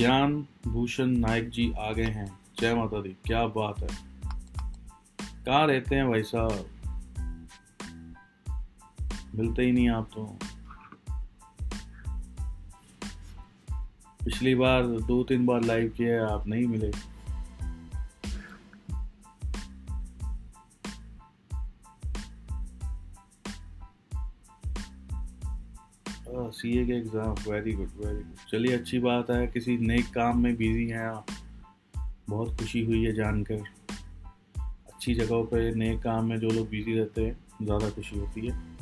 ज्ञान भूषण नायक जी आ गए हैं। जय माता दी। क्या बात है। कहा रहते हैं भाई साहब? मिलते ही नहीं आप तो। पिछली बार दो तीन बार लाइव किया आप नहीं मिले। सी ए के exam very good very good चलिए, अच्छी बात है। किसी नए काम में बिज़ी हैं आप। बहुत खुशी हुई है जानकर। अच्छी जगहों पर नए काम में जो लोग बिज़ी रहते हैं, ज़्यादा खुशी होती है।